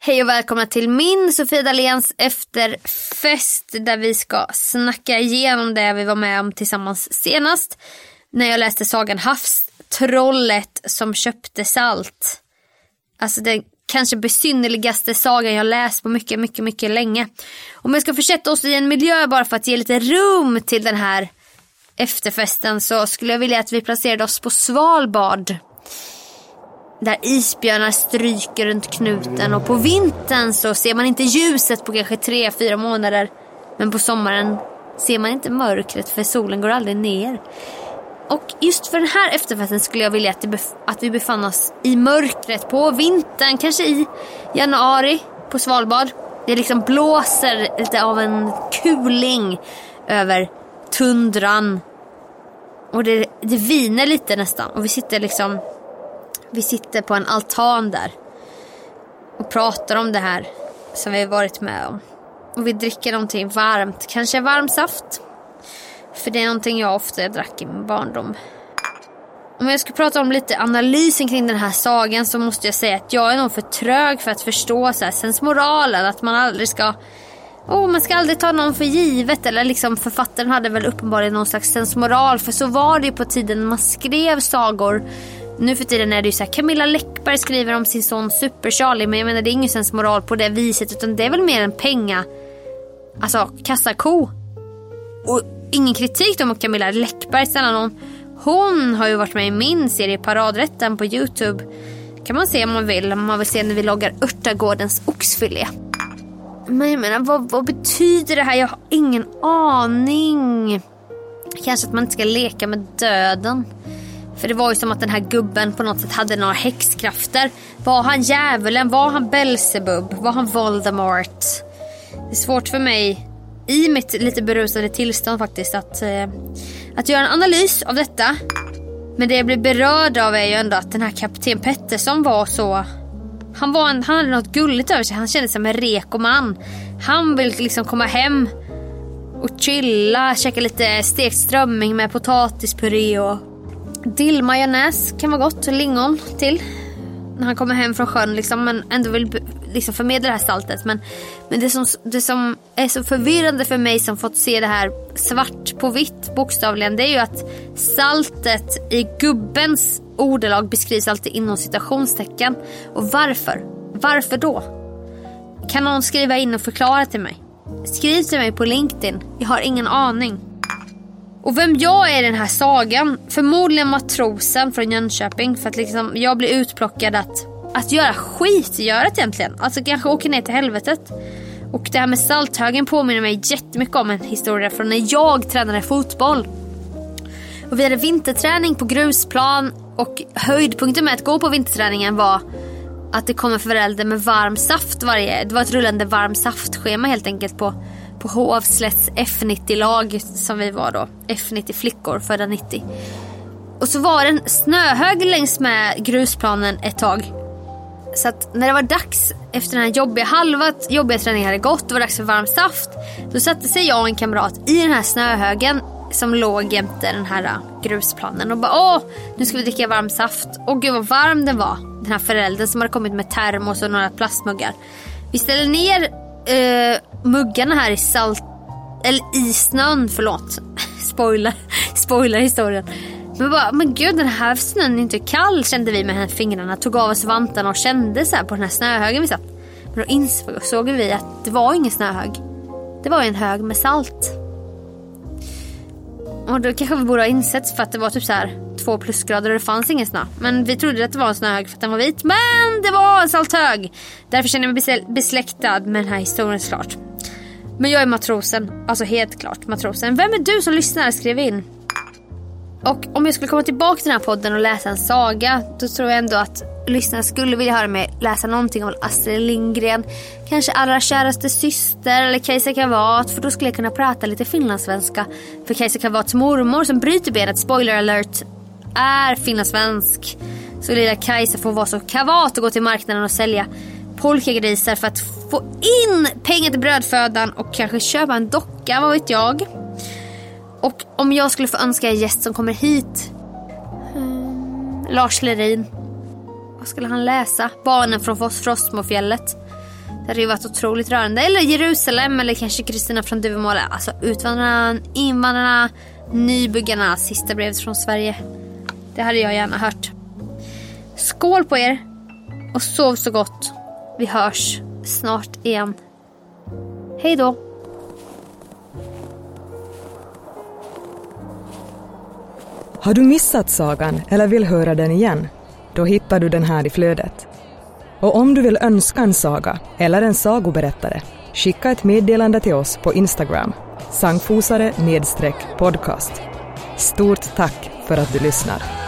Hej och välkomna till min Sofia Dahléns efterfest där vi ska snacka igenom det vi var med om tillsammans senast. När jag läste sagan Havstrollet som köpte salt. Alltså den kanske besynnerligaste sagan jag läst på mycket, mycket, mycket länge. Om jag ska försätta oss i en miljö bara för att ge lite rum till den här efterfesten så skulle jag vilja att vi placerade oss på Svalbard. Där isbjörnar stryker runt knuten och på vintern så ser man inte ljuset på kanske tre, fyra månader. Men på sommaren ser man inte mörkret för solen går aldrig ner. Och just för den här efterfesten skulle jag vilja att, bef- att vi befann oss i mörkret på vintern, kanske i januari på Svalbard. Det liksom blåser lite av en kuling över tundran. Och det, det viner lite nästan och vi sitter liksom vi sitter på en altan där och pratar om det här som vi har varit med om. Och vi dricker någonting varmt, kanske varm saft. För det är någonting jag ofta drack i min barndom. Om jag ska prata om lite analysen kring den här sagan så måste jag säga att jag är nog för trög för att förstå så här, sensmoralen. Att man aldrig ska Oh, man ska aldrig ta någon för givet. Eller liksom författaren hade väl uppenbarligen någon slags sensmoral. För så var det ju på tiden man skrev sagor. Nu för tiden är det ju så här, Camilla Läckberg skriver om sin son Super-Charlie. Men jag menar det är ingen sensmoral på det viset. Utan det är väl mer en penga... Alltså kassako. Och ingen kritik då mot Camilla Läckberg. Snälla någon. Hon har ju varit med i min serie Paradrätten på Youtube. Kan man se om man vill. Om man vill se när vi loggar Örtagårdens oxfilé. Men jag menar, vad, vad betyder det här? Jag har ingen aning. Kanske att man inte ska leka med döden. För det var ju som att den här gubben på något sätt hade några häxkrafter. Var han djävulen? Var han Belzebub? Var han Voldemort? Det är svårt för mig i mitt lite berusade tillstånd faktiskt att, eh, att göra en analys av detta. Men det jag blir berörd av är ju ändå att den här kapten Pettersson var så... Han, var en, han hade något gulligt över sig. Han kände sig som en reko man. Han vill liksom komma hem och chilla, käka lite stekt strömming med potatispuré och dillmajonnäs kan vara gott. Lingon till. När han kommer hem från sjön liksom, men ändå vill liksom förmedla det här saltet. Men, men det, som, det som är så förvirrande för mig som fått se det här svart på vitt bokstavligen. Det är ju att saltet i gubbens ordalag beskrivs alltid inom citationstecken. Och varför? Varför då? Kan någon skriva in och förklara till mig? Skriv till mig på LinkedIn. Jag har ingen aning. Och vem jag är i den här sagan? Förmodligen matrosen från Jönköping. För att liksom jag blir utplockad att att göra skitgöret egentligen. Alltså kanske åka ner till helvetet. Och det här med Salthögen påminner mig jättemycket om en historia från när jag tränade fotboll. Och vi hade vinterträning på grusplan och höjdpunkten med att gå på vinterträningen var att det kom en förälder med varm saft varje... Det var ett rullande varm saftschema helt enkelt på, på Hovslätts F90-lag som vi var då. F90 flickor födda 90. Och så var det en snöhög längs med grusplanen ett tag. Så att när det var dags efter den här jobbiga halva jobbiga träningen hade gått det var dags för varm saft. Då satte sig jag och en kamrat i den här snöhögen som låg jämte den här äh, grusplanen och bara åh, nu ska vi dricka varm saft. Och gud vad varm den var. Den här föräldern som hade kommit med termos och några plastmuggar. Vi ställer ner eh, muggarna här i salt, eller i snön, förlåt. Spoiler, spoiler historien. Men bara, men gud den här snön är inte kall kände vi med fingrarna. Tog av oss vantarna och kände så på den här snöhögen vi satt. Men då insåg vi att det var ingen snöhög. Det var en hög med salt. Och då kanske vi borde ha insett för att det var typ så här två plusgrader och det fanns ingen snö. Men vi trodde att det var en snöhög för att den var vit. Men det var en salthög! Därför känner jag mig besläktad med den här historien såklart. Men jag är matrosen. Alltså helt klart matrosen. Vem är du som lyssnar? Skriv in. Och om jag skulle komma tillbaka till den här podden och läsa en saga. Då tror jag ändå att lyssnarna skulle vilja höra mig läsa någonting om Astrid Lindgren. Kanske allra käraste syster eller Kajsa Kavat. För då skulle jag kunna prata lite finlandssvenska. För Kajsa Kavats mormor som bryter benet, spoiler alert, är finlandssvensk. Så lilla Kajsa får vara så kavat och gå till marknaden och sälja polkagrisar för att få in pengar till brödfödan och kanske köpa en docka, vad vet jag. Och om jag skulle få önska en gäst som kommer hit. Hmm, Lars Lerin. Vad skulle han läsa? Barnen från Frostmofjället. Det hade ju varit otroligt rörande. Eller Jerusalem eller kanske Kristina från Duvemåla. Alltså utvandrarna, invandrarna, nybyggarna. Sista brevet från Sverige. Det hade jag gärna hört. Skål på er och sov så gott. Vi hörs snart igen. Hej då. Har du missat sagan eller vill höra den igen? Då hittar du den här i flödet. Och om du vill önska en saga eller en sagoberättare, skicka ett meddelande till oss på Instagram, sangfosare podcast. Stort tack för att du lyssnar.